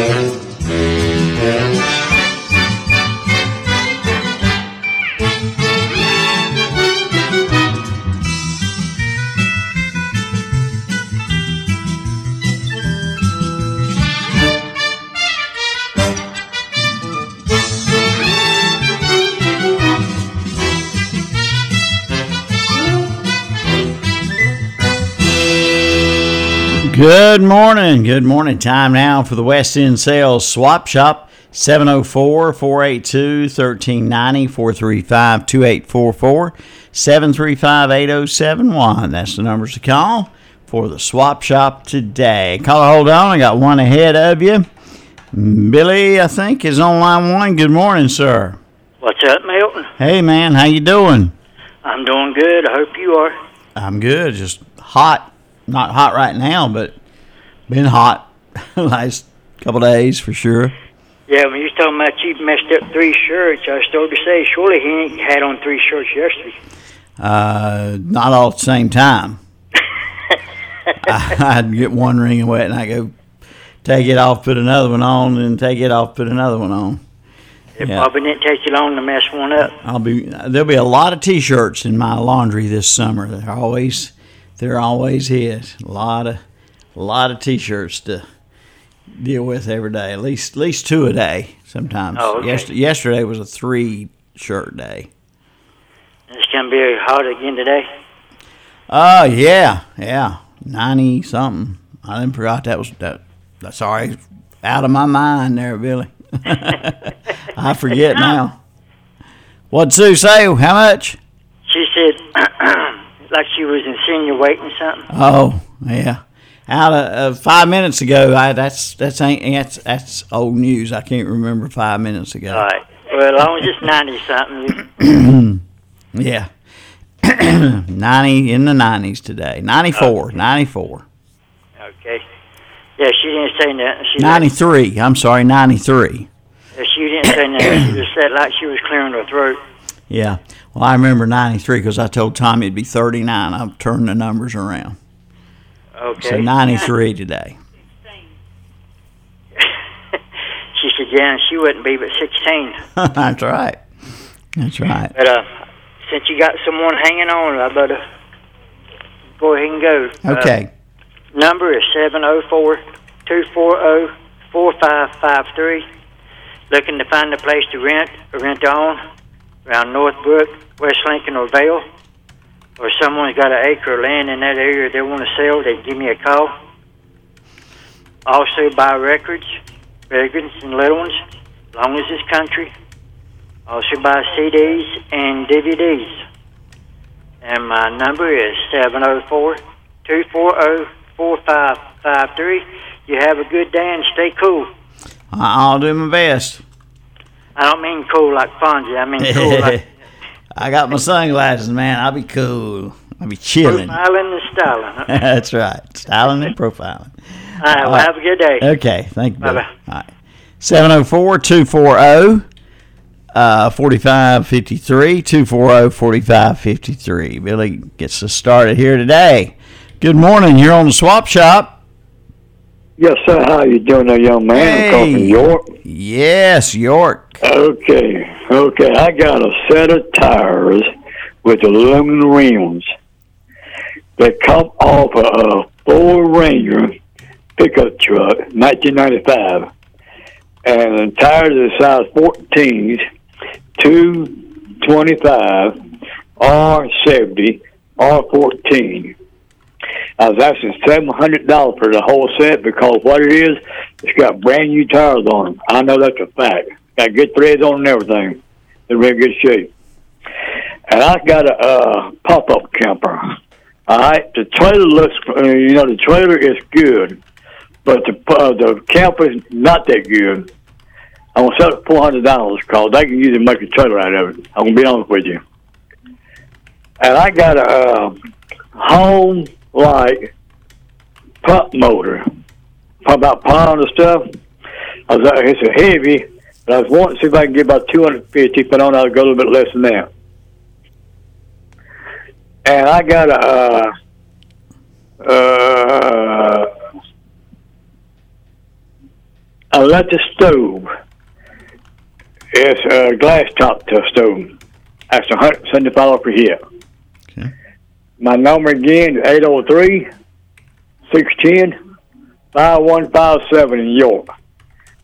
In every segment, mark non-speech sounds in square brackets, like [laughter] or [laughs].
Yeah. Good morning. Good morning. Time now for the West End Sales Swap Shop. 704 482 1390 435 2844 735 8071. That's the numbers to call for the swap shop today. Caller, hold on. I got one ahead of you. Billy, I think, is on line one. Good morning, sir. What's up, Milton? Hey, man. How you doing? I'm doing good. I hope you are. I'm good. Just hot. Not hot right now, but been hot [laughs] the last couple days for sure. Yeah, when you was talking about you messed up three shirts, I started to say, surely he ain't had on three shirts yesterday. Uh, not all at the same time. [laughs] I, would get one ring wet and I go take it off, put another one on, and take it off, put another one on. It yeah. probably didn't take you long to mess one up. I'll be there'll be a lot of T-shirts in my laundry this summer. They're always they're always is a lot of a lot of T-shirts to deal with every day. At least at least two a day sometimes. Oh, okay. Yester- yesterday was a three shirt day. It's gonna be hot again today. Oh uh, yeah, yeah, ninety something. I didn't forgot that was that. That's already out of my mind there, Billy. [laughs] I forget [laughs] now. What'd Sue say? How much? She said, [clears throat] like she was insinuating something. Oh yeah out of uh, five minutes ago. I, that's that's ain't that's that's old news. I can't remember five minutes ago. All right. Well, as long as it's ninety something. [clears throat] yeah. [clears throat] 90 in the 90s today. 94, okay. 94. Okay. Yeah, she didn't say that. She 93. I'm sorry, 93. Yeah, she didn't say that. She just said like she was clearing her throat. Yeah. Well, I remember 93 because I told Tommy it'd be 39. I've turned the numbers around. Okay. So 93 today. [laughs] she said, yeah, she wouldn't be but 16. [laughs] That's right. That's right. But uh, since you got someone hanging on, I better go ahead and go. Okay. Uh, number is 704 240 4553. Looking to find a place to rent or rent on around Northbrook, West Lincoln, or Vale or someone's got an acre of land in that area they want to sell, they give me a call. Also buy records, ones and little ones, as long as it's country. Also buy CDs and DVDs. And my number is 704 240 4553. You have a good day and stay cool. I'll do my best. I don't mean cool like Fonzie. I mean cool like [laughs] I got my sunglasses, man. I'll be cool. I'll be chilling. Profiling and styling. Huh? [laughs] That's right. Styling and profiling. [laughs] All right. Well, have a good day. Okay. Thank you. Bye bye. All right. 704 240 uh, 4553. 240 4553. Billy gets us started here today. Good morning. You're on the swap shop. Yes, sir. How you doing, there, young man? Hey. I'm calling from York. Yes, York. Okay. Okay. I got a set of tires with aluminum rims that come off of a Ford Ranger pickup truck, 1995, and the tires are size 14s, 225, R70, R14. I was asking seven hundred dollars for the whole set because what it is, it's got brand new tires on them. I know that's a fact. Got good threads on and everything. They're in good shape. And I got a uh, pop-up camper. All right, the trailer looks, uh, you know, the trailer is good, but the uh, the camper is not that good. I'm gonna sell it four hundred dollars because I can use it to make a trailer out of it. I'm gonna be honest with you. And I got a uh, home like pump motor. Talk about pound and stuff. I was like, it's a heavy, but I was wanting to see if I can get about 250, but on I'll go a little bit less than that. And I got a, uh, uh, electric stove. It's a glass top to stove. That's $175 per year. Okay. My number again is 803 610 5157 in York.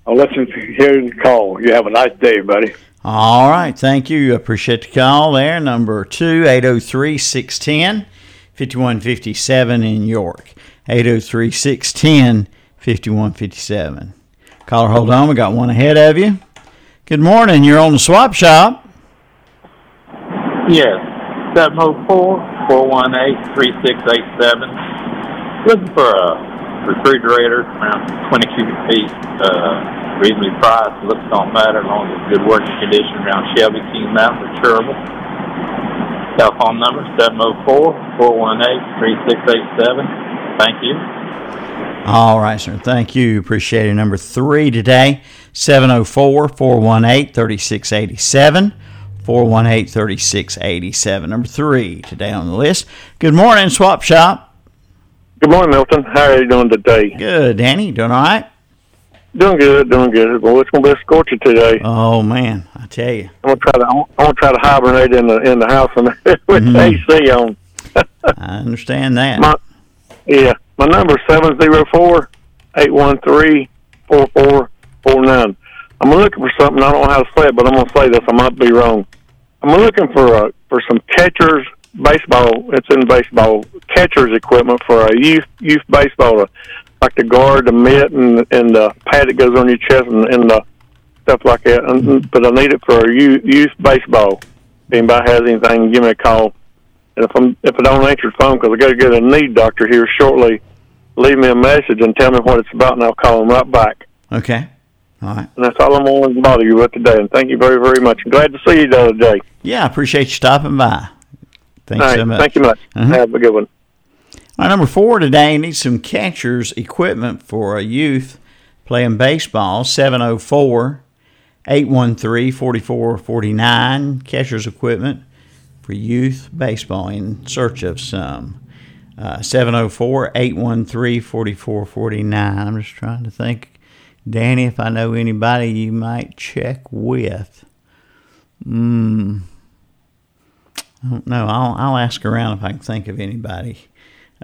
I'll listen to hear the call. You have a nice day, buddy. All right. Thank you. Appreciate the call there. Number two, 803 610 5157 in York. 803 610 5157. Caller, hold on. We got one ahead of you. Good morning. You're on the swap shop. Yes, 704-418-3687. Looking for a refrigerator around 20 cubic feet, uh, reasonably priced. Looks don't matter as long as it's good working condition around Shelby, Kings Mountain, or Cherryville. Telephone number 704-418-3687. Thank you. All right, sir. Thank you. Appreciate it. Number three today, 704 418 3687. 418 3687. Number three today on the list. Good morning, Swap Shop. Good morning, Milton. How are you doing today? Good, Danny. Doing all right? Doing good, doing good. Well, it's gonna be a scorcher today. Oh, man. I tell you. I'm gonna try to I'm gonna try to hibernate in the in the house and [laughs] with Mhm. the AC on. [laughs] I understand that. My yeah, my number is seven zero four eight one three four four four nine. I'm looking for something. I don't know how to say it, but I'm gonna say this. I might be wrong. I'm looking for a for some catchers baseball. It's in baseball catchers equipment for a youth youth baseball, uh, like the guard, the mitt, and and the pad that goes on your chest, and, and the stuff like that. And, but I need it for youth, youth baseball. If anybody has anything, give me a call. And if I'm if I don't answer the phone because I got to get a need doctor here shortly, leave me a message and tell me what it's about, and I'll call them right back. Okay. All right. And that's all I'm going to bother you with today. And thank you very very much. I'm glad to see you the other day. Yeah, I appreciate you stopping by. Thanks right, so much. thank you much. Mhm. Have a good one. All right, number four today needs some catcher's equipment for a youth playing baseball. 704 813 4449. Catcher's equipment for youth baseball in search of some. Uh, 704 813 4449. I'm just trying to think, Danny, if I know anybody you might check with. Hmm. I don't know. I'll, I'll ask around if I can think of anybody.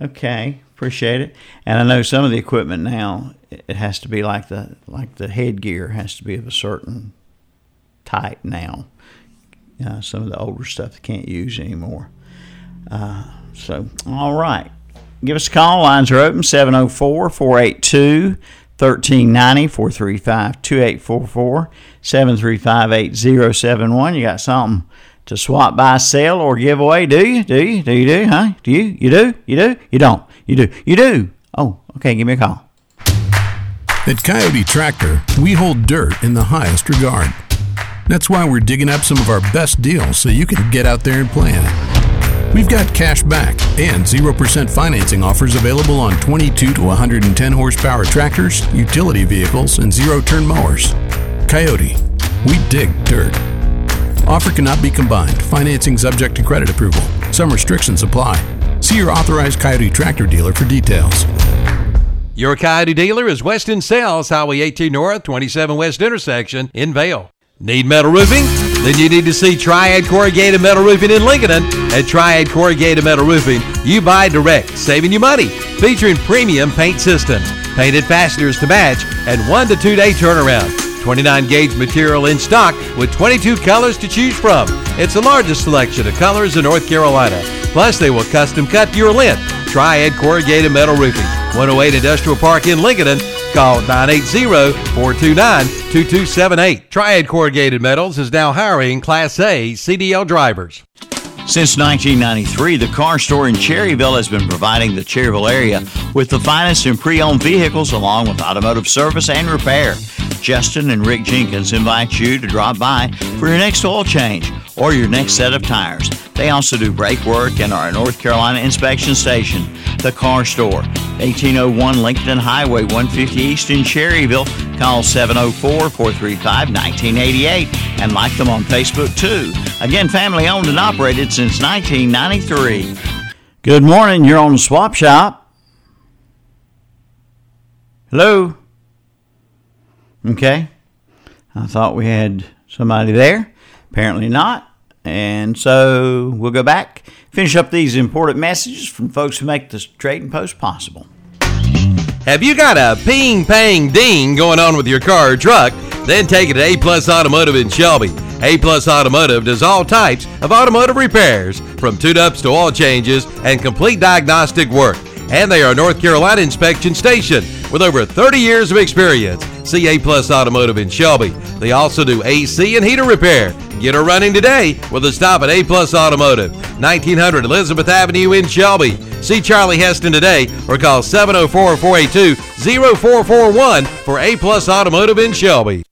Okay, appreciate it. And I know some of the equipment now it has to be like the like the headgear has to be of a certain type now. Uh, some of the older stuff they can't use anymore. Uh, so, all right. Give us a call. Lines are open 704 482 1390 435 2844 735 8071. You got something to swap, buy, sell, or give away? Do you? Do you? Do you do? Huh? Do you? You do? You do? You don't? You do? You do? Oh, okay. Give me a call. At Kioti Tractor, we hold dirt in the highest regard. That's why we're digging up some of our best deals so you can get out there and plan. We've got cash back and 0% financing offers available on 22 to 110 horsepower tractors, utility vehicles, and zero turn mowers. Kioti, we dig dirt. Offer cannot be combined. Financing subject to credit approval. Some restrictions apply. See your authorized Kioti Tractor dealer for details. Your Kioti dealer is West End Sales, Highway 18 North, 27 West intersection in Vale. Need metal roofing? Then you need to see Triad Corrugated Metal Roofing in Lincoln. At Triad Corrugated Metal Roofing, you buy direct, saving you money. Featuring premium paint systems, painted fasteners to match, and one to two day turnaround. 29 gauge material in stock with 22 colors to choose from. It's the largest selection of colors in North Carolina. Plus, they will custom cut your length. Triad Corrugated Metal Roofing, 108 Industrial Park in Lincoln. Call 980-429-2278. Triad Corrugated Metals is now hiring Class A CDL drivers. Since 1993, the car store in Cherryville has been providing the Cherryville area with the finest in pre owned vehicles along with automotive service and repair. Justin and Rick Jenkins invite you to drop by for your next oil change or your next set of tires. They also do brake work and are a North Carolina inspection station. The Car Store, 1801 Lincoln Highway 150 East in Cherryville. Call 704 435 1988 and like them on Facebook too. Again, family owned and operated since 1993. Good morning. You're on Swap Shop. Hello. Okay. I thought we had somebody there. Apparently not. And so we'll go back, finish up these important messages from folks who make this Trading Post possible. Have you got a ping, pang, ding going on with your car or truck? Then take it to A Plus Automotive in Shelby. A Plus Automotive does all types of automotive repairs, from tune-ups to oil changes and complete diagnostic work. And they are a North Carolina inspection station with over 30 years of experience. See A Plus Automotive in Shelby. They also do AC and heater repair. Get her running today with a stop at A Plus Automotive, 1900 Elizabeth Avenue in Shelby. See Charlie Heston today or call 704 482 0441 for A Plus Automotive in Shelby.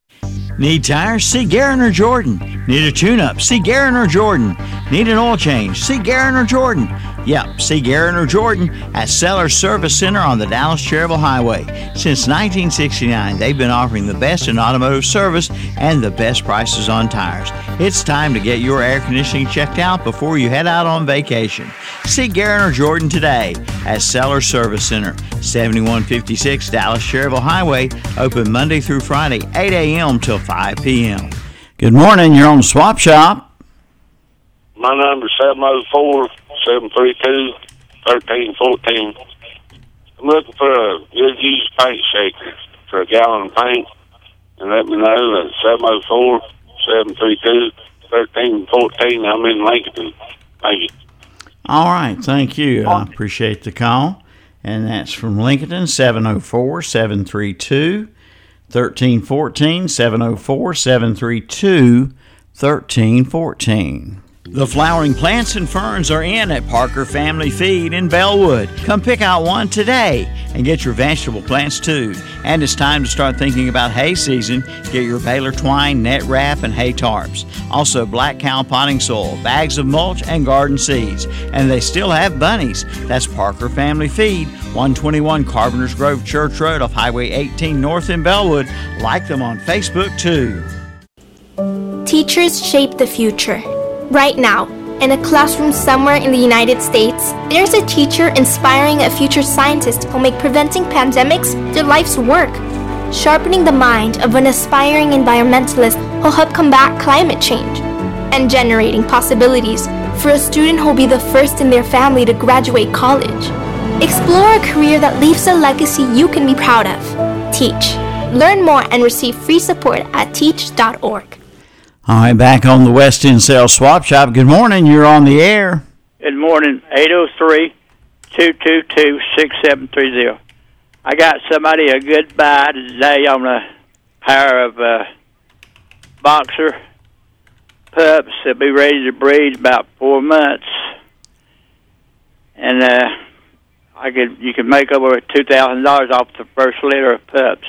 Need tires? See Guerin or Jordan. Need a tune up? See Guerin or Jordan. Need an oil change? See Guerin or Jordan. Yep, see Guerin or Jordan at Sellers Service Center on the Dallas Cherryville Highway. Since 1969, they've been offering the best in automotive service and the best prices on tires. It's time to get your air conditioning checked out before you head out on vacation. See Guerin or Jordan today at Sellers Service Center, 7156 Dallas Cherryville Highway, open Monday through Friday, 8 a.m. till 5 p.m. Good morning, you're on Swap Shop. My number's 704 732 1314. I'm looking for a good used paint shaker for a gallon of paint. And let me know at 704 732 1314. I'm in Lincoln. Thank you. All right, thank you. I appreciate the call. And that's from Lincoln, 704 732 1314. 704 732 1314. The flowering plants and ferns are in at Parker Family Feed in Belwood. Come pick out one today and get your vegetable plants too. And it's time to start thinking about hay season. Get your baler twine, net wrap, and hay tarps. Also, black cow potting soil, bags of mulch, and garden seeds. And they still have bunnies. That's Parker Family Feed, 121 Carpenter's Grove Church Road off Highway 18 North in Belwood. Like them on Facebook too. Teachers shape the future. Right now, in a classroom somewhere in the United States, there's a teacher inspiring a future scientist who'll make preventing pandemics their life's work. Sharpening the mind of an aspiring environmentalist who'll help combat climate change. And generating possibilities for a student who'll be the first in their family to graduate college. Explore a career that leaves a legacy you can be proud of. Teach. Learn more and receive free support at teach.org. All right, back on the West End Sales Swap Shop. Good morning. You're on the air. Good morning. 803 222 6730. I got somebody a good buy today on a pair of uh, boxer pups that'll be ready to breed about four months. And uh, I could you could make over two thousand dollars off the first litter of pups.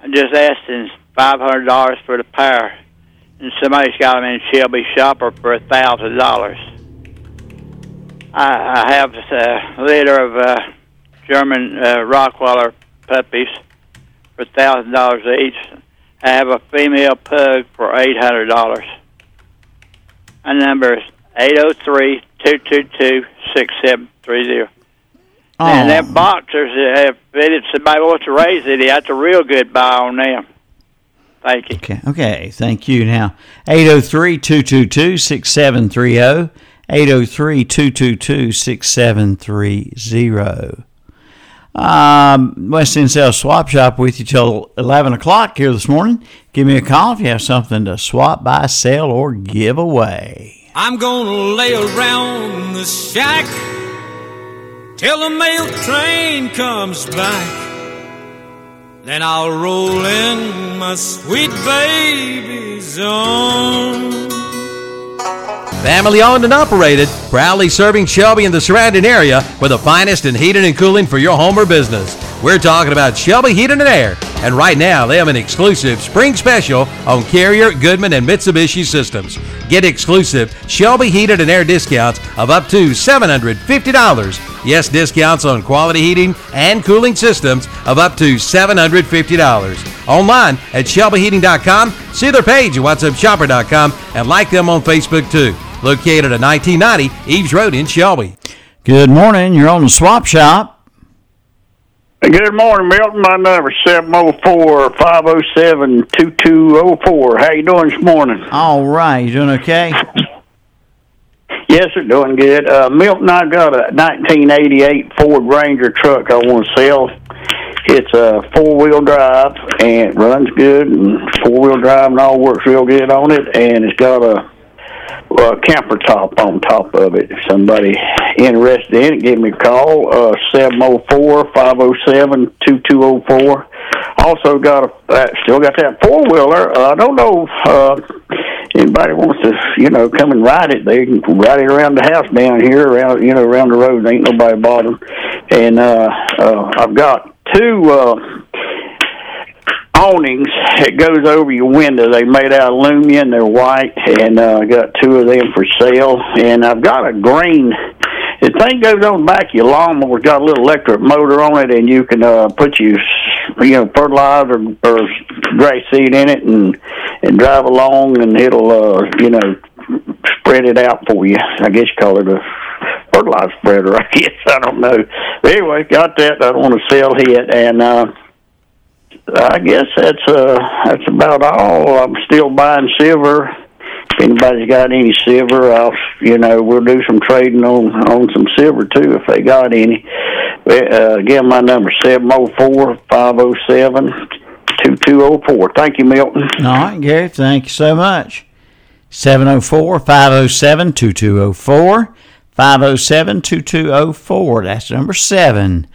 I'm just asking five hundred dollars for the pair, and somebody's got them in Shelby Shopper for a thousand dollars. I, I have a litter of uh, German uh, Rottweiler puppies for thousand dollars each. I have a female pug for eight hundred dollars. My number is eight zero three two two two six seven three zero. And them boxers, if somebody wants to raise it, that's a real good buy on them. Thank you. Okay, okay, thank you. Now, 803 222 6730. 803 222 6730. Um, West End Sales Swap Shop with you till 11 o'clock here this morning. Give me a call if you have something to swap, buy, sell, or give away. I'm gonna lay around the shack till the mail train comes back. Then I'll roll in my sweet baby's arms. Family owned and operated, proudly serving Shelby and the surrounding area with the finest in heating and cooling for your home or business. We're talking about Shelby Heating and Air, and right now they have an exclusive spring special on Carrier, Goodman, and Mitsubishi systems. Get exclusive Shelby Heated and Air discounts of up to $750. Yes, discounts on quality heating and cooling systems of up to $750. Online at shelbyheating.com, see their page at whatsupshopper.com, and like them on Facebook too. Located at 1990 Eves Road in Shelby. Good morning. You're on the Swap Shop. Good morning, Milton. My number is 704-507-2204. How you doing this morning? All right. You doing okay? [laughs] Yes, sir. Doing good. Uh, Milton, I got a 1988 Ford Ranger truck I want to sell. It's a four-wheel drive and it runs good and four-wheel drive and all works real good on it. And it's got a, a camper top on top of it. If somebody interested in it, give me a call. Uh, 704-507-2204. Also got a, uh, still got that four-wheeler. Uh, I don't know uh, anybody wants to, you know, come and ride it. They can ride it around the house down here, around, you know, around the road. Ain't nobody bothering. And uh, uh, I've got two uh, awnings that goes over your window. They made out of aluminum. They're white, and uh, I got two of them for sale. And I've got a green. The thing goes on the back of your lawnmower. Got a little electric motor on it, and you can uh, put your, you know, fertilizer or grass seed in it, and and drive along, and it'll, uh, you know, spread it out for you. I guess you call it a fertilizer spreader. [laughs] I guess I don't know. But anyway, got that. I don't want to sell it, and uh, I guess that's uh that's about all. I'm still buying silver. If anybody's got any silver, I'll you know we'll do some trading on on some silver too if they got any. Uh, again, my number seven zero four five zero seven two two zero four. Thank you, Milton. All right, Gary. Thank you so much. 704 507 2204. 507 2204. That's number seven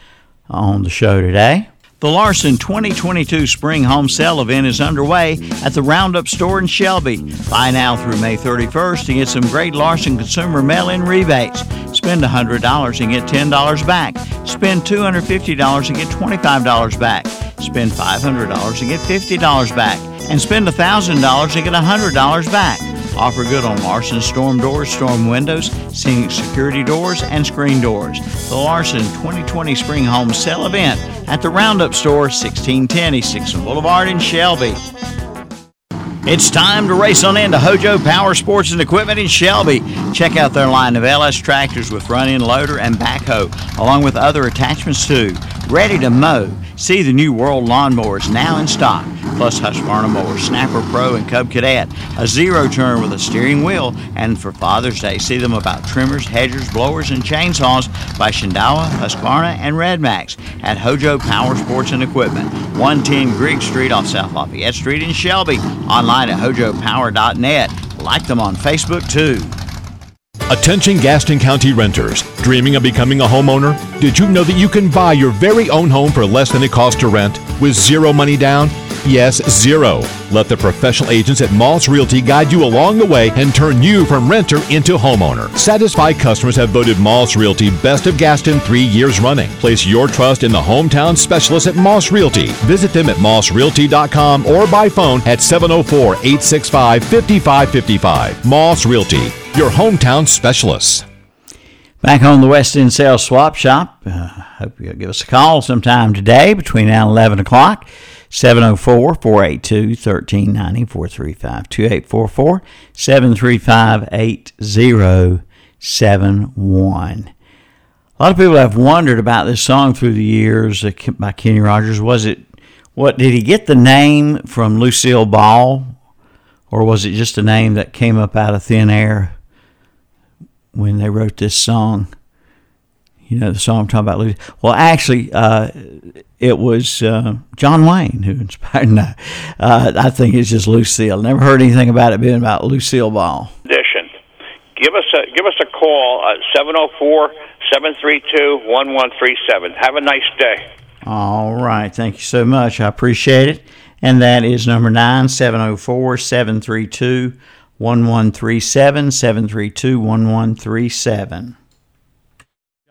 on the show today. The Larson 2022 Spring Home Sale event is underway at the Roundup store in Shelby. Buy now through May 31st to get some great Larson consumer mail in rebates. Spend $100 and get $10 back. Spend $250 and get $25 back. Spend $500 and get $50 back. And spend $1,000 to get $100 back. Offer good on Larson storm doors, storm windows, scenic security doors, and screen doors. The Larson 2020 Spring Home Sale event at the Roundup Store, 1610 East Dixon Boulevard in Shelby. It's time to race on into Hojo Power Sports and Equipment in Shelby. Check out their line of LS tractors with run-in loader and backhoe, along with other attachments too. Ready to mow. See the new World lawnmowers now in stock, plus Husqvarna mowers, Snapper Pro and Cub Cadet, a zero turn with a steering wheel, and for Father's Day, see them about trimmers, hedgers, blowers, and chainsaws by Shindaiwa, Husqvarna, and Redmax at Hojo Power Sports and Equipment, 110 Griggs Street off South Lafayette Street in Shelby. Online at hojopower.net. Like them on Facebook too. Attention Gaston County renters. Dreaming of becoming a homeowner? Did you know that you can buy your very own home for less than it costs to rent with zero money down? Yes, zero. Let the professional agents at Moss Realty guide you along the way and turn you from renter into homeowner. Satisfied customers have voted Moss Realty Best of Gaston three years running. Place your trust in the hometown specialists at Moss Realty. Visit them at mossrealty.com or by phone at 704 865 5555. Moss Realty, your hometown specialists. Back on the West End Sales Swap Shop. Uh, hope you'll give us a call sometime today between now and 11 o'clock. 704 482 1390 435 2844 735 8071. A lot of people have wondered about this song through the years uh, by Kenny Rogers. Was it, what, did he get the name from Lucille Ball? Or was it just a name that came up out of thin air when they wrote this song? You know, the song I'm talking about. Lucy. Well, actually, uh, it was uh, John Wayne who inspired. [laughs] No, uh, I think it's just Lucille. Never heard anything about it being about Lucille Ball. Edition. Give us a give us a call at 704-732-1137. Have a nice day. All right. Thank you so much. I appreciate it. And that is number nine seven zero four seven three two one one three seven seven three two one one three seven.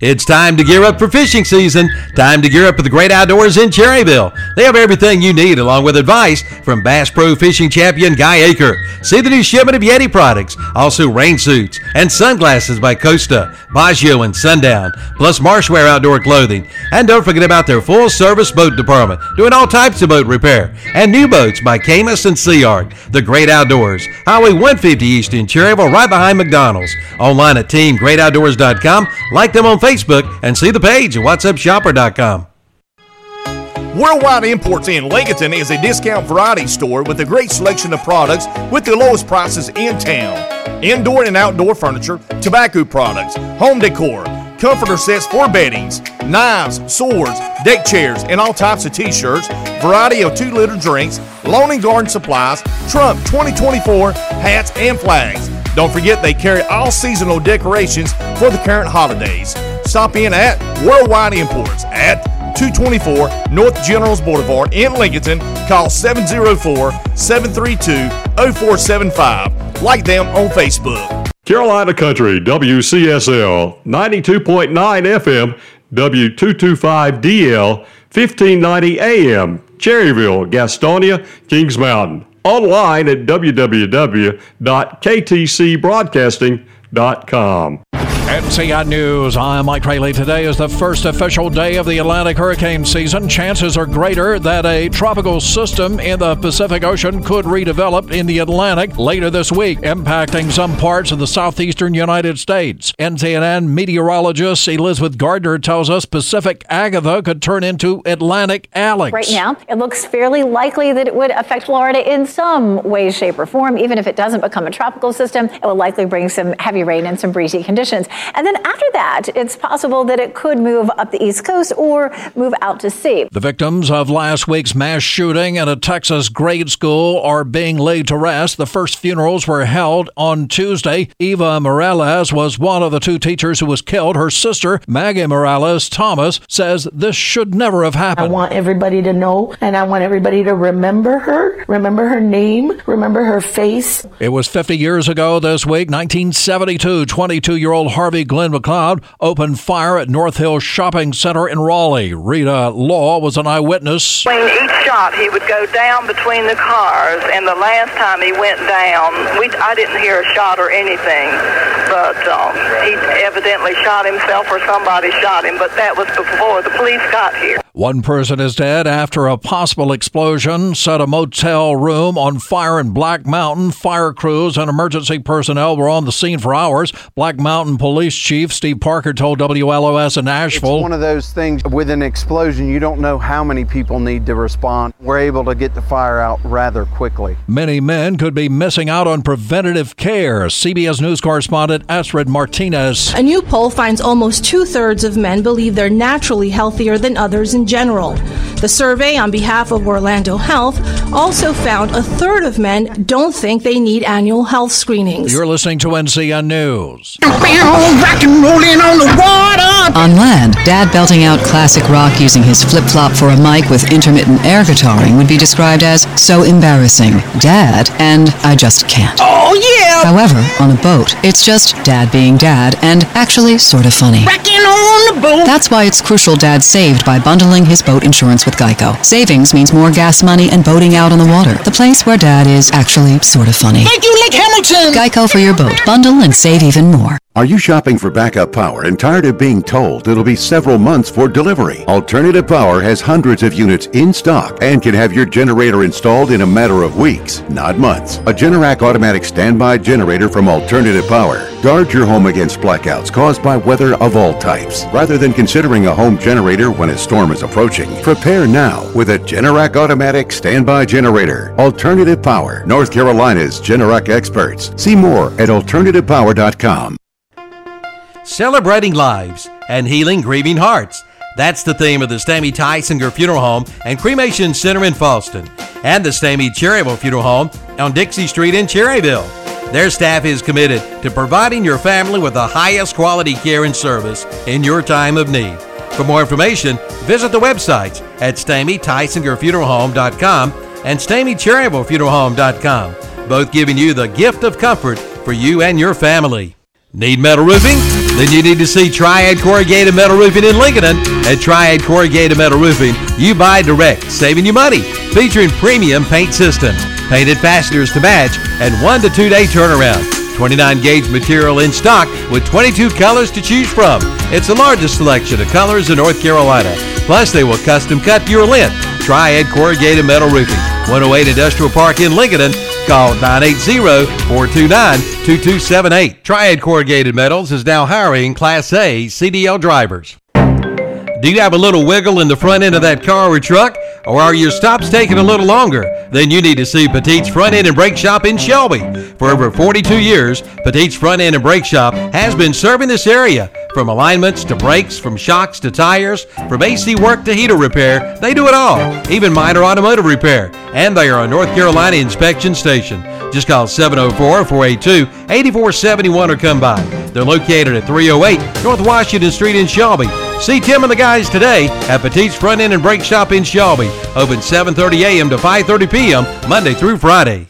It's time to gear up for fishing season. Time to gear up for the great outdoors in Cherryville. They have everything you need along with advice from Bass Pro Fishing Champion Guy Eaker. See the new shipment of Yeti products, also rain suits and sunglasses by Costa, Bajio, and Sundown, plus Marshwear outdoor clothing. And don't forget about their full service boat department, doing all types of boat repair. And new boats by Camus and Sea Ark. The great outdoors. Highway 150 East in Cherryville, right behind McDonald's. Online at teamgreatoutdoors.com. Like them on Facebook Facebook and see the page at whatsupshopper.com. Worldwide Imports in Lincoln is a discount variety store with a great selection of products with the lowest prices in town. Indoor and outdoor furniture, tobacco products, home decor, comforter sets for beddings, knives, swords, deck chairs, and all types of t-shirts, variety of 2-liter drinks, lawn and garden supplies, Trump 2024 hats and flags. Don't forget they carry all seasonal decorations for the current holidays. Stop in at Worldwide Imports at 224 North Generals Boulevard in Lincoln. Call 704 732 0475. Like them on Facebook. Carolina Country, WCSL, 92.9 FM, W225DL, 1590 AM, Cherryville, Gastonia, Kings Mountain. Online at www.ktcbroadcasting.com. At CI News, I'm Mike Rayleigh. Today is the first official day of the Atlantic hurricane season. Chances are greater that a tropical system in the Pacific Ocean could redevelop in the Atlantic later this week, impacting some parts of the southeastern United States. NTN meteorologist Elizabeth Gardner tells us Pacific Agatha could turn into Atlantic Alex. Right now, it looks fairly likely that it would affect Florida in some way, shape, or form. Even if it doesn't become a tropical system, it will likely bring some heavy rain and some breezy conditions. And then after that, it's possible that it could move up the East Coast or move out to sea. The victims of last week's mass shooting at a Texas grade school are being laid to rest. The first funerals were held on Tuesday. Eva Morales was one of the two teachers who was killed. Her sister, Maggie Morales Thomas, says this should never have happened. I want everybody to know and I want everybody to remember her, remember her name, remember her face. It was 50 years ago this week, 1972. 22 year old Harvey Glenn McLeod opened fire at North Hill Shopping Center in Raleigh. Rita Law was an eyewitness. Between each shot, he would go down between the cars, and the last time he went down, we, I didn't hear a shot or anything, but um, he evidently shot himself or somebody shot him, but that was before the police got here. One person is dead after a possible explosion set a motel room on fire in Black Mountain. Fire crews and emergency personnel were on the scene for hours. Black Mountain Police Chief Steve Parker told WLOS in Asheville. It's one of those things with an explosion, you don't know how many people need to respond. We're able to get the fire out rather quickly. Many men could be missing out on preventative care. CBS News correspondent Astrid Martinez. A new poll finds almost two thirds of men believe they're naturally healthier than others in general. The survey on behalf of Orlando Health also found a third of men don't think they need annual health screenings. You're listening to NCN News. Rock and rolling on the water. On land, Dad belting out classic rock using his flip flop for a mic with intermittent air guitaring would be described as so embarrassing. Dad, and I just can't. Oh, yeah. However, on a boat, it's just Dad being Dad and actually sort of funny. On the boat. That's why it's crucial Dad saved by bundling his boat insurance with Geico. Savings means more gas money and boating out on the water. The place where Dad is actually sort of funny. Thank you, Lake Hamilton. Geico for your boat. Bundle and save even more. Are you shopping for backup power and tired of being told it'll be several months for delivery? Alternative Power has hundreds of units in stock and can have your generator installed in a matter of weeks, not months. A Generac automatic standby generator from Alternative Power. Guard your home against blackouts caused by weather of all types. Rather than considering a home generator when a storm is approaching, prepare now with a Generac automatic standby generator. Alternative Power, North Carolina's Generac experts. See more at alternativepower.com. Celebrating lives and healing grieving hearts. That's the theme of the Stamey Tysinger Funeral Home and Cremation Center in Fallston and the Stamey Cherryville Funeral Home on Dixie Street in Cherryville. Their staff is committed to providing your family with the highest quality care and service in your time of need. For more information, visit the websites at StammyTysingerFuneralHome.com and StammyCherryvilleFuneralHome.com, both giving you the gift of comfort for you and your family. Need metal roofing? then you need to see Triad Corrugated Metal Roofing in Lincoln. At Triad Corrugated Metal Roofing, you buy direct, saving you money. Featuring premium paint systems, painted fasteners to match, and one to two day turnaround. 29 gauge material in stock with 22 colors to choose from. It's the largest selection of colors in North Carolina. Plus, they will custom cut your length. Triad Corrugated Metal Roofing, 108 Industrial Park in Lincoln. Call 980-429-2278. Triad Corrugated Metals is now hiring Class A CDL drivers. Do you have a little wiggle in the front end of that car or truck? Or are your stops taking a little longer? Then you need to see Petite's Front End and Brake Shop in Shelby. For over 42 years, Petite's Front End and Brake Shop has been serving this area. From alignments to brakes, from shocks to tires, from AC work to heater repair, they do it all, even minor automotive repair. And they are a North Carolina inspection station. Just call 704 482 8471 or come by. They're located at 308 North Washington Street in Shelby. See Tim and the guys today at Petite's Front End and Brake Shop in Shelby. Open 7:30 a.m. to 5:30 p.m. Monday through Friday.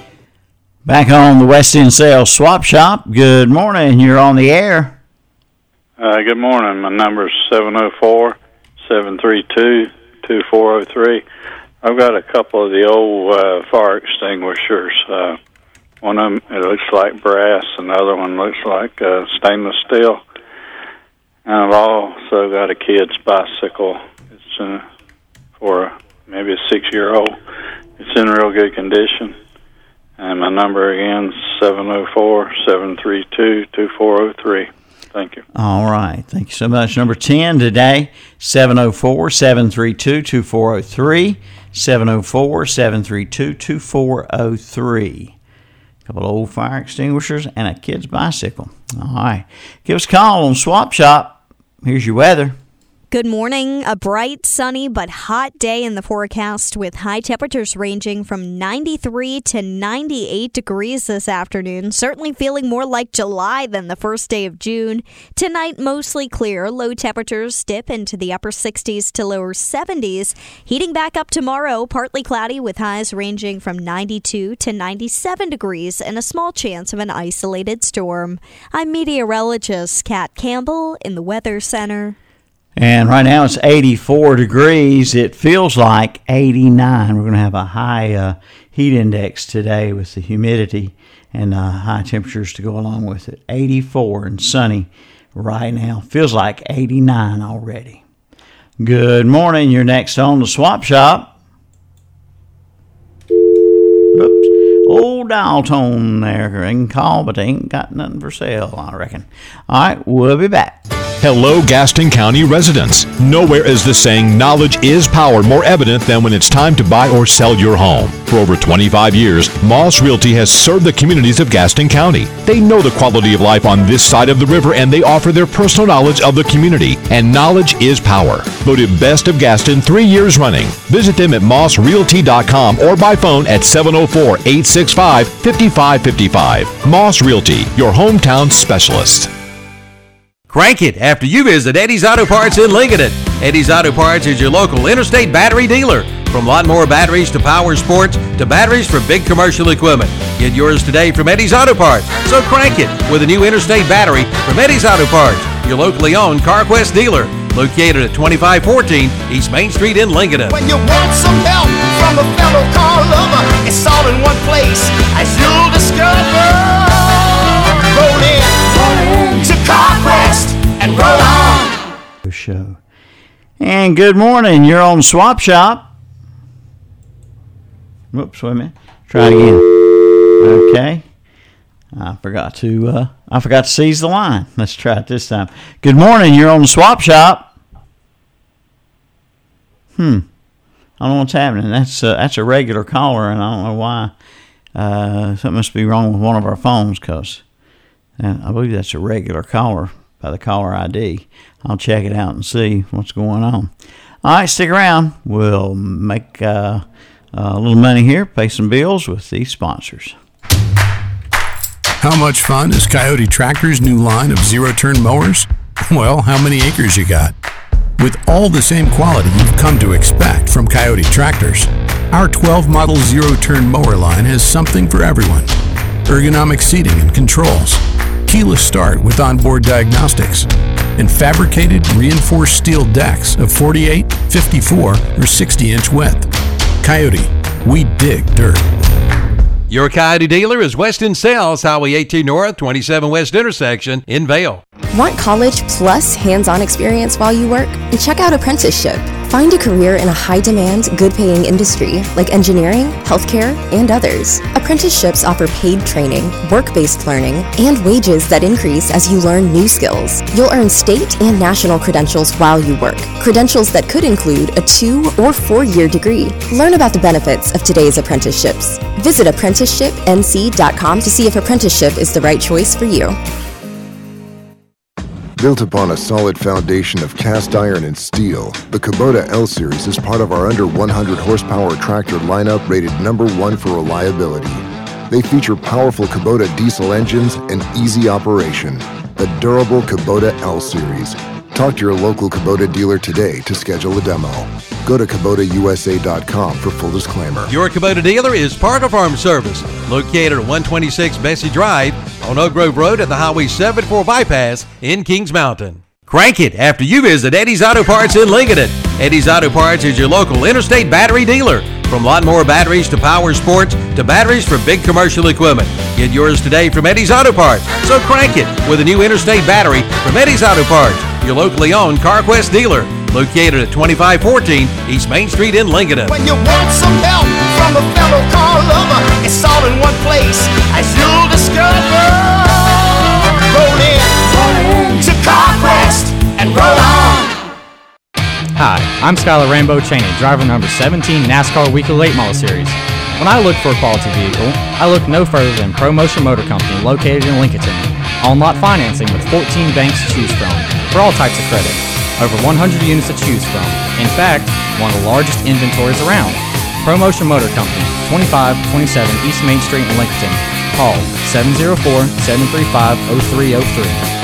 Back on the West End Sales Swap Shop. Good morning. You're on the air. Uh, good morning. My number is 704 732 2403. I've got a couple of the old uh, fire extinguishers. Uh, one of them it looks like brass, and the other one looks like uh, stainless steel. And I've also got a kid's bicycle. It's in, for maybe a six year old. It's in real good condition. And my number again, 704 732 2403. Thank you. All right. Thank you so much. Number 10 today, 704 732 2403. 704 732 2403. A couple old fire extinguishers and a kid's bicycle. All right. Give us a call on Swap Shop. Here's your weather. Good morning. A bright, sunny, but hot day in the forecast with high temperatures ranging from 93 to 98 degrees this afternoon. Certainly feeling more like July than the first day of June. Tonight, mostly clear. Low temperatures dip into the upper 60s to lower 70s. Heating back up tomorrow, partly cloudy with highs ranging from 92 to 97 degrees and a small chance of an isolated storm. I'm meteorologist Kat Campbell in the Weather Center. And right now it's 84 degrees. It feels like 89. We're going to have a high uh, heat index today with the humidity and uh, high temperatures to go along with it. 84 and sunny right now. Feels like 89 already. Good morning. You're next on the swap shop. Oops. Old dial tone there. They can call, but ain't got nothing for sale, I reckon. All right, we'll be back. Hello, Gaston County residents. Nowhere is the saying knowledge is power more evident than when it's time to buy or sell your home. For over 25 years, Moss Realty has served the communities of Gaston County. They know the quality of life on this side of the river and they offer their personal knowledge of the community. And knowledge is power. Voted best of Gaston three years running. Visit them at mossrealty.com or by phone at 704 865 5555. Moss Realty, your hometown specialist. Crank it after you visit Eddie's Auto Parts in Lincoln. Eddie's Auto Parts is your local interstate battery dealer. From lawnmower batteries to power sports to batteries for big commercial equipment. Get yours today from Eddie's Auto Parts. So crank it with a new interstate battery from Eddie's Auto Parts, your locally owned CarQuest dealer. Located at 2514 East Main Street in Lincoln. When you want some help from a fellow car lover, it's all in one place, as you'll discover. Show. And good morning. You're on Swap Shop. Whoops, wait a minute. Try again. Okay. I forgot to uh, I forgot to seize the line. [laughs] Let's try it this time. Good morning. You're on Swap Shop. Hmm. I don't know what's happening. That's uh, that's a regular caller, and I don't know why. Uh, something must be wrong with one of our phones, cause uh, I believe that's a regular caller. By the caller ID. I'll check it out and see what's going on. All right, stick around. We'll make uh, a little money here, pay some bills with these sponsors. How much fun is Kioti Tractor's new line of zero turn mowers? [laughs] Well, how many acres you got? With all the same quality you've come to expect from Kioti Tractors, our 12 model zero turn mower line has something for everyone ergonomic seating and controls, keyless start with onboard diagnostics, and fabricated reinforced steel decks of 48, 54, or 60 inch width. Kioti, we dig dirt. Your Kioti dealer is West End Sales, Highway 18 North, 27 West intersection in Vale. Want college plus hands on experience while you work? Check out Apprenticeship. Find a career in a high demand, good paying industry like engineering, healthcare, and others. Apprenticeships offer paid training, work based learning, and wages that increase as you learn new skills. You'll earn state and national credentials while you work, credentials that could include a two or four year degree. Learn about the benefits of today's apprenticeships. Visit apprenticeshipnc.com to see if apprenticeship is the right choice for you. Built upon a solid foundation of cast iron and steel, the Kubota L Series is part of our under 100 horsepower tractor lineup rated number one for reliability. They feature powerful Kubota diesel engines and easy operation. The durable Kubota L Series. Talk to your local Kubota dealer today to schedule a demo. Go to KubotaUSA.com for full disclaimer. Your Kubota dealer is Parker Farm Service, located at 126 Bessie Drive on Oak Grove Road at the Highway 74 bypass in Kings Mountain. Crank it after you visit Eddie's Auto Parts in Lincoln. Eddie's Auto Parts is your local interstate battery dealer. From lawnmower batteries to power sports to batteries for big commercial equipment. Get yours today from Eddie's Auto Parts. So crank it with a new interstate battery from Eddie's Auto Parts, your locally owned CarQuest dealer, located at 2514 East Main Street in Lincoln. When you want some help from a fellow car lover, it's all in one place, as you'll discover. Roll in, roll in to CarQuest and roll on. Hi, I'm Skylar Rainbow Cheney, driver number 17 NASCAR Weekly Late Model Series. When I look for a quality vehicle, I look no further than ProMotion Motor Company located in Lincoln. On lot financing with 14 banks to choose from for all types of credit. Over 100 units to choose from. In fact, one of the largest inventories around. ProMotion Motor Company, 2527 East Main Street in Lincoln. Call 704-735-0303.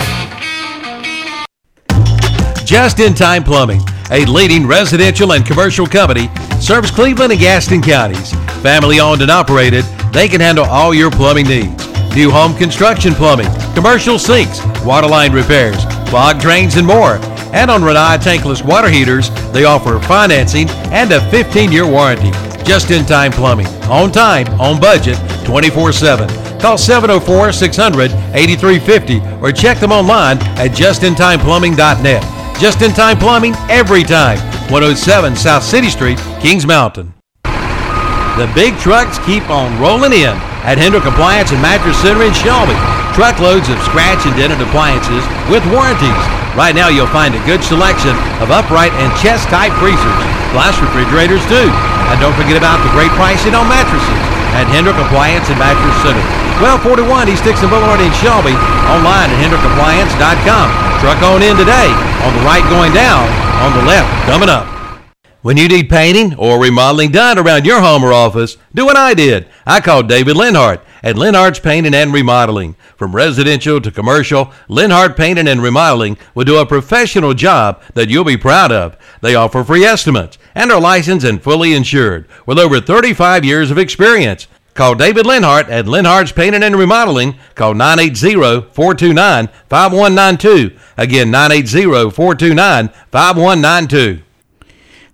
Just in Time Plumbing, a leading residential and commercial company, serves Cleveland and Gaston counties. Family owned and operated, they can handle all your plumbing needs. New home construction plumbing, commercial sinks, water line repairs, clogged drains, and more. And on Rinnai tankless water heaters, they offer financing and a 15 year warranty. Just in time plumbing, on time, on budget, 24 7. Call 704 600 8350 or check them online at justintimeplumbing.net. Just in time plumbing every time. 107 South City Street, Kings Mountain. The big trucks keep on rolling in at Hendrick Appliance and Mattress Center in Shelby. Truckloads of scratch and dented appliances with warranties. Right now you'll find a good selection of upright and chest type freezers, glass refrigerators too. And don't forget about the great pricing on mattresses at Hendrick Appliance and Mattress Center. 1241 East Dixon Boulevard in Shelby. Online at HendrickAppliance.com. Truck on in today. On the right going down. On the left coming up. When you need painting or remodeling done around your home or office, do what I did. I called David Linhart at Linhart's Painting and Remodeling. From residential to commercial, Linhart Painting and Remodeling will do a professional job that you'll be proud of. They offer free estimates and are licensed and fully insured with over 35 years of experience. Call David Linhart at Linhart's Painting and Remodeling. Call 980-429-5192. Again, 980-429-5192.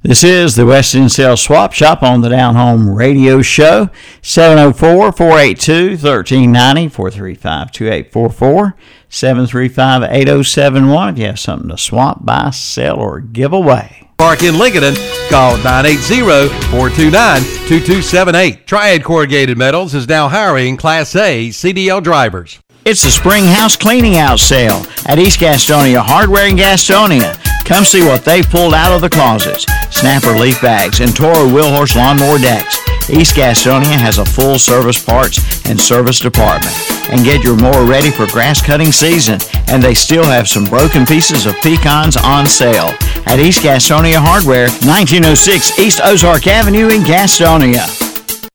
This is the West End Sales Swap Shop on the Down Home Radio Show. 704 482 1390 435 2844 735 8071. If you have something to swap, buy, sell, or give away. Park in Lincoln, call 980-429-2278. Triad Corrugated Metals is now hiring Class A CDL drivers. It's the Spring House Cleaning Out Sale at East Gastonia Hardware in Gastonia. Come see what they've pulled out of the closets. Snapper leaf bags and Toro Wheelhorse lawnmower decks. East Gastonia has a full service parts and service department. And get your mower ready for grass cutting season. And they still have some broken pieces of pecans on sale at East Gastonia Hardware, 1906 East Ozark Avenue in Gastonia.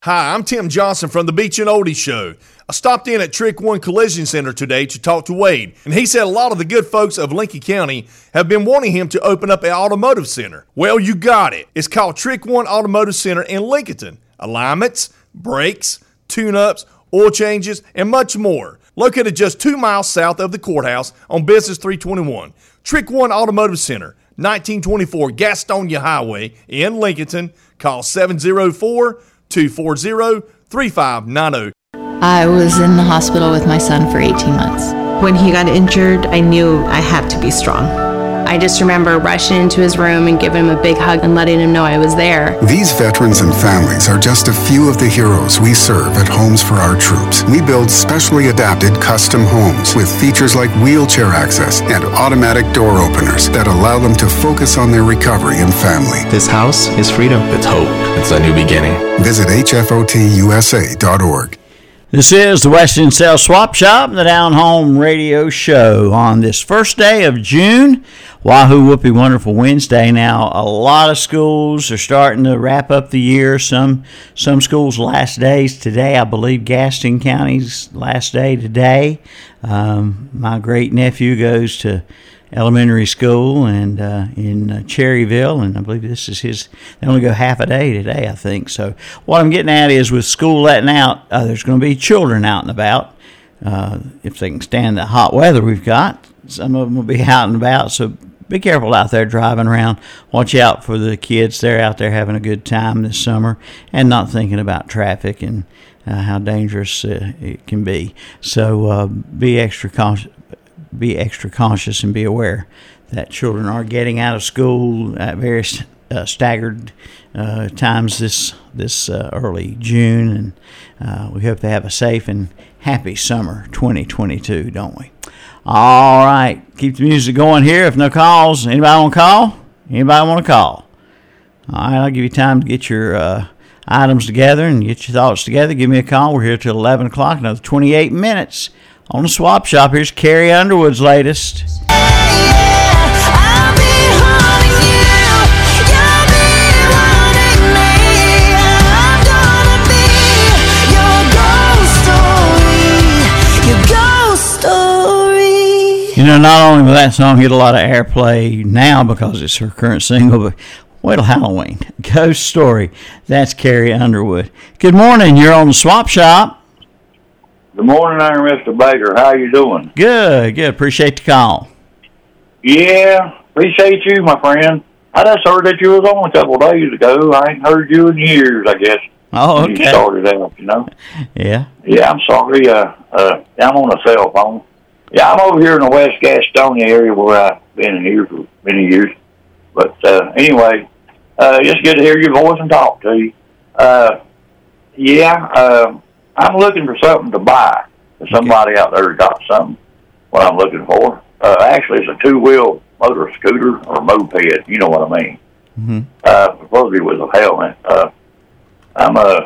Hi, I'm Tim Johnson from the Beach and Oldie Show. I stopped in at Trick One Collision Center today to talk to Wade, and he said a lot of the good folks of Lincoln County have been wanting him to open up an automotive center. Well, you got it. It's called Trick One Automotive Center in Lincoln. Alignments, brakes, tune ups, oil changes, and much more. Located just two miles south of the courthouse on Business 321. Trick One Automotive Center, 1924 Gastonia Highway in Lincoln. Call 704 240 3590. I was in the hospital with my son for 18 months. When he got injured, I knew I had to be strong. I just remember rushing into his room and giving him a big hug and letting him know I was there. These veterans and families are just a few of the heroes we serve at Homes for Our Troops. We build specially adapted custom homes with features like wheelchair access and automatic door openers that allow them to focus on their recovery and family. This house is freedom. It's hope. It's a new beginning. Visit hfotusa.org. This is the West End Sales Swap Shop, the Down Home Radio Show on this first day of June. Wahoo Whoopie Wonderful Wednesday. Now, a lot of schools are starting to wrap up the year. Some some schools' last days today. I believe Gaston County's last day today. Um, my great nephew goes to elementary school and uh, in uh, Cherryville, and I believe this is his. They only go half a day today, I think. So what I'm getting at is with school letting out, uh, there's going to be children out and about. Uh, if they can stand the hot weather we've got, some of them will be [laughs] out and about. So be careful out there driving around. Watch out for the kids. They're out there having a good time this summer and not thinking about traffic and uh, how dangerous uh, it can be. So uh, be extra cautious be extra cautious and be aware that children are getting out of school at various uh, staggered uh, times this this uh, early June, and uh, we hope they have a safe and happy summer 2022, don't we? All right, keep the music going here. If no calls, anybody want to call? Anybody want to call? All right, I'll give you time to get your uh, items together and get your thoughts together. Give me a call. We're here till 11 o'clock, another 28 minutes on the swap shop. Here's Carrie Underwood's latest. You know, not only will that song get a lot of airplay now because it's her current single, but wait till Halloween. [laughs] Ghost Story. That's Carrie Underwood. Good morning. You're on the swap shop. Good morning, there, Mr. Baker. How you doing? Good, good. Appreciate the call. Yeah, appreciate you, my friend. I just heard that you was on a couple of days ago. I ain't heard you in years, I guess. Oh, okay. You started out, you know. Yeah. Yeah, I'm sorry. Uh, uh, I'm on a cell phone. Yeah, I'm over here in the West Gastonia area where I've been in here for many years. But uh, anyway, uh, just good to hear your voice and talk to you. Uh, yeah, uh, I'm looking for something to buy. If somebody out there got something, what I'm looking for. Uh, actually, it's a two-wheel motor scooter or moped. You know what I mean? Mm-hmm. Uh, supposedly with a helmet. Uh, I'm uh,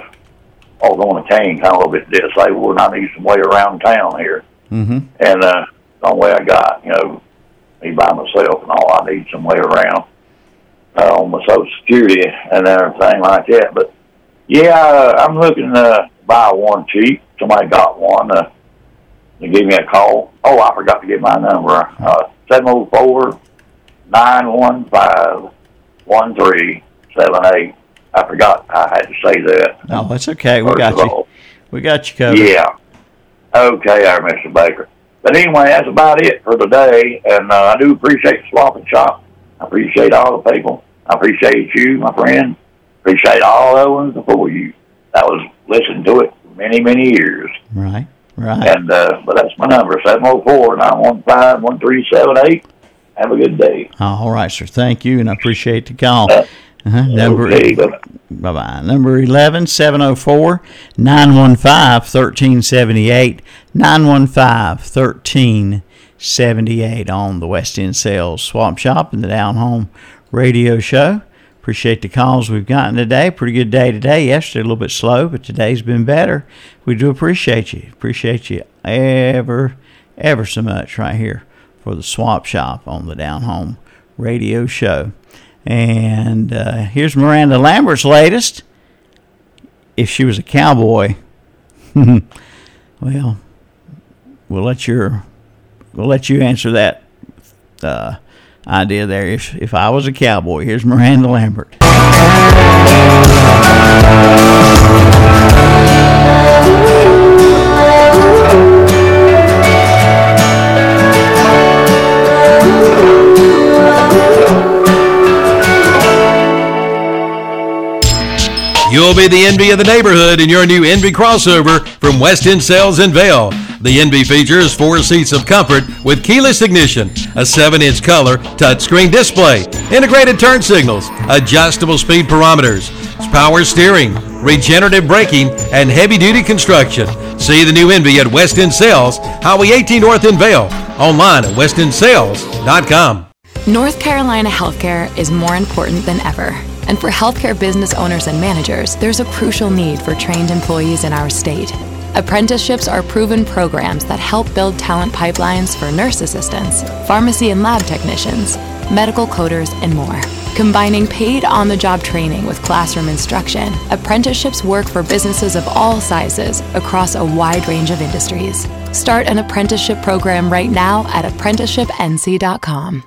also on a cane, kind of a little bit disabled, and I need some way around town here. Mm-hmm. And uh, the only way I got, you know, me by myself and all, I need some way around uh, on my Social Security and everything like that. But yeah, uh, I'm looking to buy one cheap. Somebody got one. Uh, they gave me a call. Oh, I forgot to get my number. Uh, 704 915 1378. I forgot I had to say that. No, that's okay. We got you. all. We got you covered. Yeah. Okay, there, Mr. Baker. But anyway, that's about it for today. And uh, I do appreciate the swap and shop. I appreciate all the people. I appreciate you, my friend. Appreciate all the ones before you. That was listening to it for many, many years. Right. Right. And uh, but that's my number, 704-915-1378. Have a good day. All right, sir. Thank you, and I appreciate the call. Uh-huh. Number okay, bye bye. Number eleven seven zero four nine one five thirteen seventy eight nine one five thirteen seventy eight on the West End Sales Swap Shop and the Down Home Radio Show. Appreciate the calls we've gotten today. Pretty good day today. Yesterday a little bit slow, but today's been better. We do appreciate you. Appreciate you ever, ever so much right here for the Swap Shop on the Down Home Radio Show. And uh, here's Miranda Lambert's latest. If she was a cowboy, [laughs] well, we'll let your we'll let you answer that uh, idea there. If if I was a cowboy, here's Miranda Lambert. You'll be the envy of the neighborhood in your new Envy crossover from West End Sales in Vale. The Envy features four seats of comfort with keyless ignition, a 7-inch color touchscreen display, integrated turn signals, adjustable speed parameters, power steering, regenerative braking, and heavy-duty construction. See the new Envy at West End Sales, Highway 18 North in Vale. Online at westendSales.com. North Carolina healthcare is more important than ever. And for healthcare business owners and managers, there's a crucial need for trained employees in our state. Apprenticeships are proven programs that help build talent pipelines for nurse assistants, pharmacy and lab technicians, medical coders, and more. Combining paid on the job training with classroom instruction, apprenticeships work for businesses of all sizes across a wide range of industries. Start an apprenticeship program right now at apprenticeshipnc.com.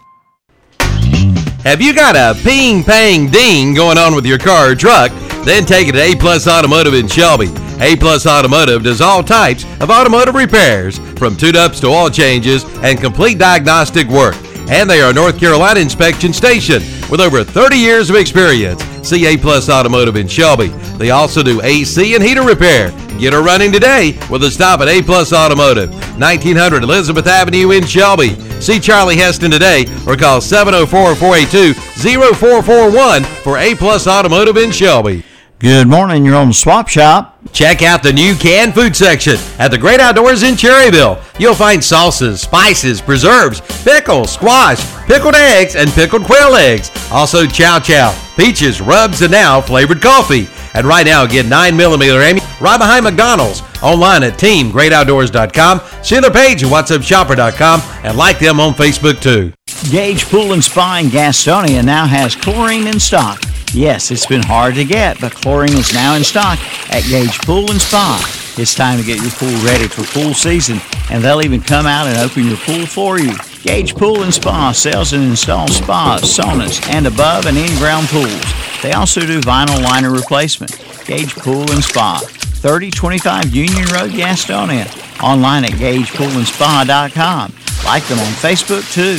Have you got a ping pang ding going on with your car or truck? Then take it to A Plus Automotive in Shelby. A Plus Automotive does all types of automotive repairs, from tune-ups to oil changes and complete diagnostic work. And they are a North Carolina inspection station with over 30 years of experience. See A Plus Automotive in Shelby. They also do AC and heater repair. Get her running today with a stop at A Plus Automotive, 1900 Elizabeth Avenue in Shelby. See Charlie Heston today or call 704-482-0441 for A Plus Automotive in Shelby. Good morning. You're on Swap Shop. Check out the new canned food section at the Great Outdoors in Cherryville. You'll find sauces, spices, preserves, pickles, squash, pickled eggs, and pickled quail eggs. Also, chow chow, peaches, rubs, and now flavored coffee. And right now, get 9mm Amy right behind McDonald's. Online at teamgreatoutdoors.com. See their page at whatsupshopper.com and like them on Facebook too. Gage Pool and Spa in Gastonia now has chlorine in stock. Yes, it's been hard to get, but chlorine is now in stock at Gage Pool and Spa. It's time to get your pool ready for pool season, and they'll even come out and open your pool for you. Gage Pool and Spa sells and installs spas, saunas, and above and in-ground pools. They also do vinyl liner replacement. Gage Pool and Spa, 3025 Union Road, Gastonia. Online at gagepoolandspa.com. Like them on Facebook too.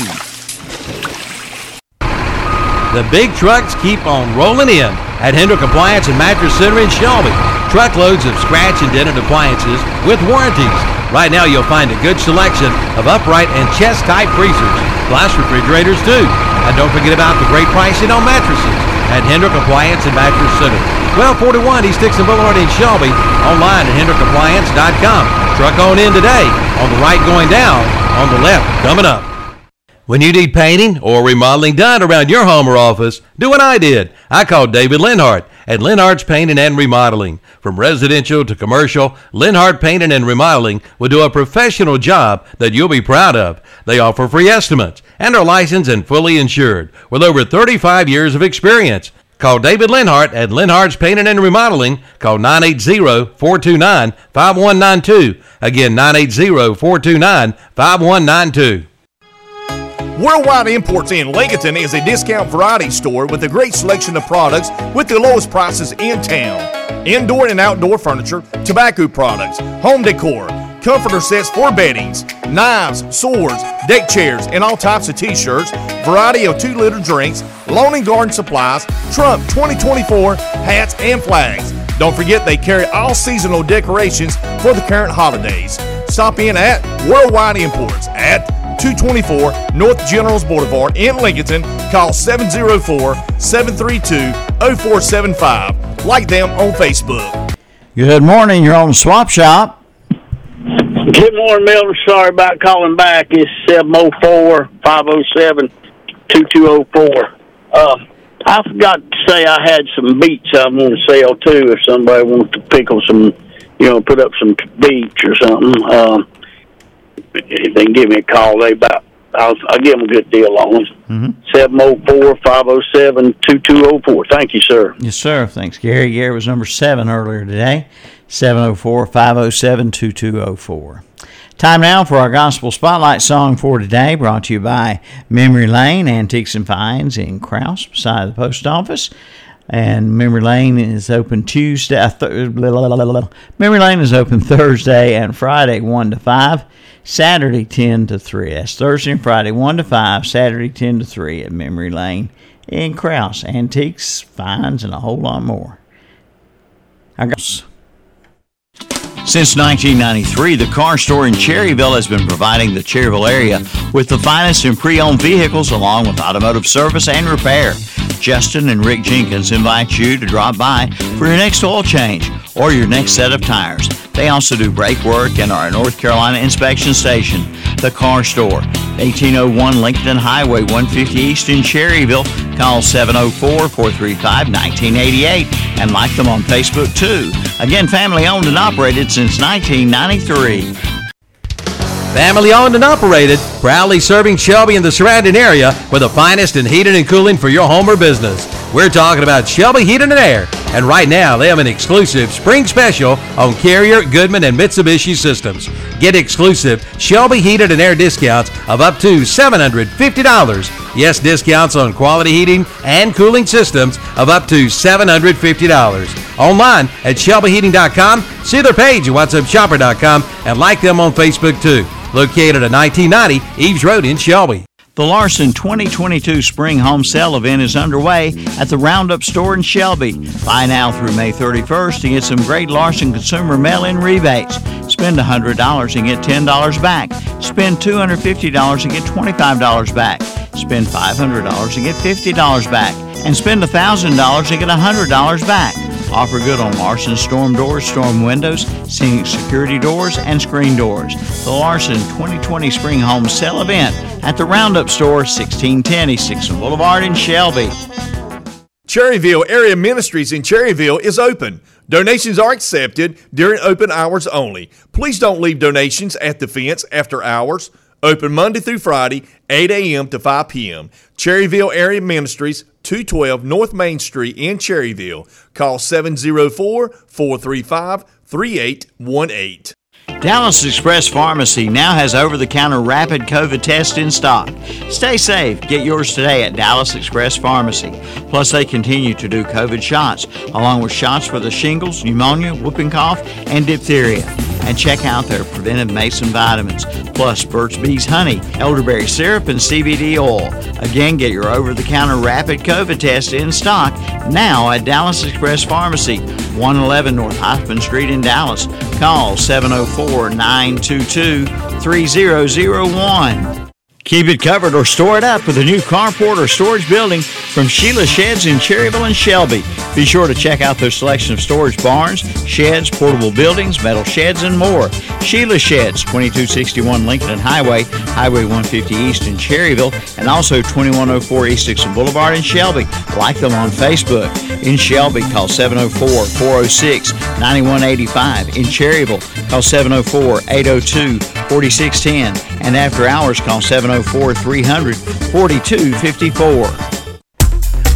The big trucks keep on rolling in at Hendrick Appliance and Mattress Center in Shelby. Truckloads of scratch and dented appliances with warranties. Right now you'll find a good selection of upright and chest type freezers, glass refrigerators too. And don't forget about the great pricing on mattresses at Hendrick Appliance and Mattress Center. 1241 East Dixon Boulevard in Shelby. Online at HendrickAppliance.com. Truck on in today. On the right going down. On the left coming up. When you need painting or remodeling done around your home or office, do what I did. I called David Linhart at Linhart's Painting and Remodeling. From residential to commercial, Linhart Painting and Remodeling will do a professional job that you'll be proud of. They offer free estimates and are licensed and fully insured with over 35 years of experience. Call David Linhart at Linhart's Painting and Remodeling. Call 980-429-5192. Again, 980-429-5192. Worldwide Imports in Lincoln is a discount variety store with a great selection of products with the lowest prices in town. Indoor and outdoor furniture, tobacco products, home decor, comforter sets for beddings, knives, swords, deck chairs, and all types of t-shirts, variety of 2-liter drinks, lawn and garden supplies, Trump 2024 hats and flags. Don't forget they carry all seasonal decorations for the current holidays. Stop in at Worldwide Imports at 224 North Generals Boulevard in Lincoln. Call 704 732 0475. Like them on Facebook. Good morning. You're on the Swap Shop. Good morning, Milton. Sorry about calling back. It's 704 507 2204. Uh, I forgot to say I had some beets I'm going to sell too. If somebody wants to pickle some, you know, put up some beets or something, uh, they can give me a call. They about I'll, I'll give them a good deal on them. Seven zero four five zero seven two two zero four. Thank you, sir. Yes, sir. Thanks, Gary. Gary was number seven earlier today. 704 507 2204. Time now for our Gospel Spotlight song for today, brought to you by Memory Lane Antiques and Finds in Crouse, beside the post office. And Memory Lane is open Tuesday. Th- blah, blah, blah. Memory Lane is open Thursday and Friday, 1 to 5. Saturday, 10 to 3. That's Thursday and Friday, 1 to 5. Saturday, 10 to 3 at Memory Lane in Crouse. Antiques, finds, and a whole lot more. I got. Since 1993, the car store in Cherryville has been providing the Cherryville area with the finest in pre owned vehicles along with automotive service and repair. Justin and Rick Jenkins invite you to drop by for your next oil change or your next set of tires. They also do brake work and are a North Carolina inspection station. The Car Store, 1801 Lincoln Highway 150 East in Cherryville. Call 704 435 1988 and like them on Facebook too. Again, family owned and operated since 1993. Family owned and operated, proudly serving Shelby and the surrounding area with the finest in heating and cooling for your home or business. We're talking about Shelby Heating and Air, and right now they have an exclusive spring special on Carrier, Goodman, and Mitsubishi systems. Get exclusive Shelby Heated and Air discounts of up to $750. Yes, discounts on quality heating and cooling systems of up to $750. Online at shelbyheating.com, see their page at whatsupshopper.com, and like them on Facebook too. Located at 1990 Eves Road in Shelby. The Larson 2022 Spring Home Sale event is underway at the Roundup store in Shelby. Buy now through May 31st to get some great Larson consumer mail in rebates. Spend $100 and get $10 back. Spend $250 and get $25 back. Spend $500 and get $50 back. And spend $1,000 and get $100 back. Offer good on Larson storm doors, storm windows, scenic security doors, and screen doors. The Larson 2020 Spring Home Sale event at the Roundup Store, 1610 East Dixon Boulevard in Shelby. Cherryville Area Ministries in Cherryville is open. Donations are accepted during open hours only. Please don't leave donations at the fence after hours. Open Monday through Friday, 8 a.m. to 5 p.m. Cherryville Area Ministries, 212 North Main Street in Cherryville. Call 704 435 3818. Dallas Express Pharmacy now has over the counter rapid COVID test in stock. Stay safe. Get yours today at Dallas Express Pharmacy. Plus, they continue to do COVID shots, along with shots for the shingles, pneumonia, whooping cough, and diphtheria. And check out their preventive Mason vitamins, plus Burt's Bees honey, elderberry syrup, and CBD oil. Again, get your over the counter rapid COVID test in stock now at Dallas Express Pharmacy, 111 North Hoffman Street in Dallas. Call 704 922 3001. Keep it covered or store it up with a new carport or storage building from Sheila Sheds in Cherryville and Shelby. Be sure to check out their selection of storage barns, sheds, portable buildings, metal sheds, and more. Sheila Sheds, 2261 Lincoln Highway, Highway 150 East in Cherryville, and also 2104 East Dixon Boulevard in Shelby. Like them on Facebook. In Shelby, call 704 406 9185. In Cherryville, call 704 802 4610. And after hours, call 704 300 4254.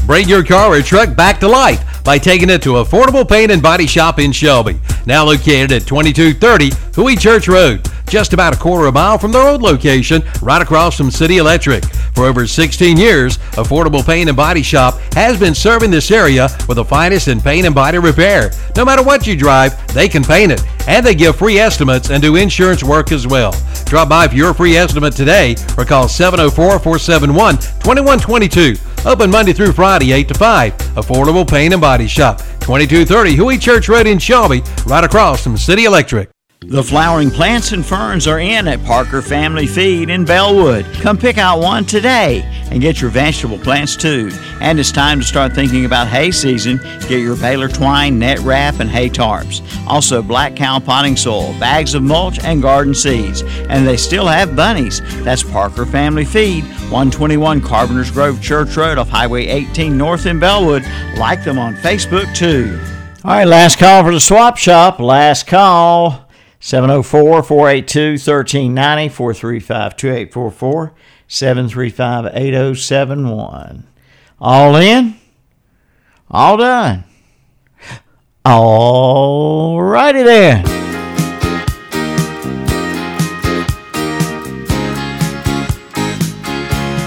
Bring your car or truck back to life by taking it to Affordable Paint and Body Shop in Shelby. Now located at 2230 Huey Church Road, just about a quarter of a mile from their old location, right across from City Electric. For over 16 years, Affordable Paint and Body Shop has been serving this area with the finest in paint and body repair. No matter what you drive, they can paint it. And they give free estimates and do insurance work as well. Drop by for your free estimate today or call 704 471 2122. Open Monday through Friday, 8 to 5. Affordable Paint and Body Shop, 2230 Huey Church Road in Shelby, right across from City Electric. The flowering plants and ferns are in at Parker Family Feed in Belwood. Come pick out one today and get your vegetable plants too. And it's time to start thinking about hay season. Get your baler twine, net wrap, and hay tarps. Also, black cow potting soil, bags of mulch, and garden seeds. And they still have bunnies. That's Parker Family Feed, 121 Carpenter's Grove Church Road off Highway 18 North in Belwood. Like them on Facebook too. All right, last call for the swap shop. Last call. 704 482 1390 435 2844 735 8071. All in? All done? All righty then.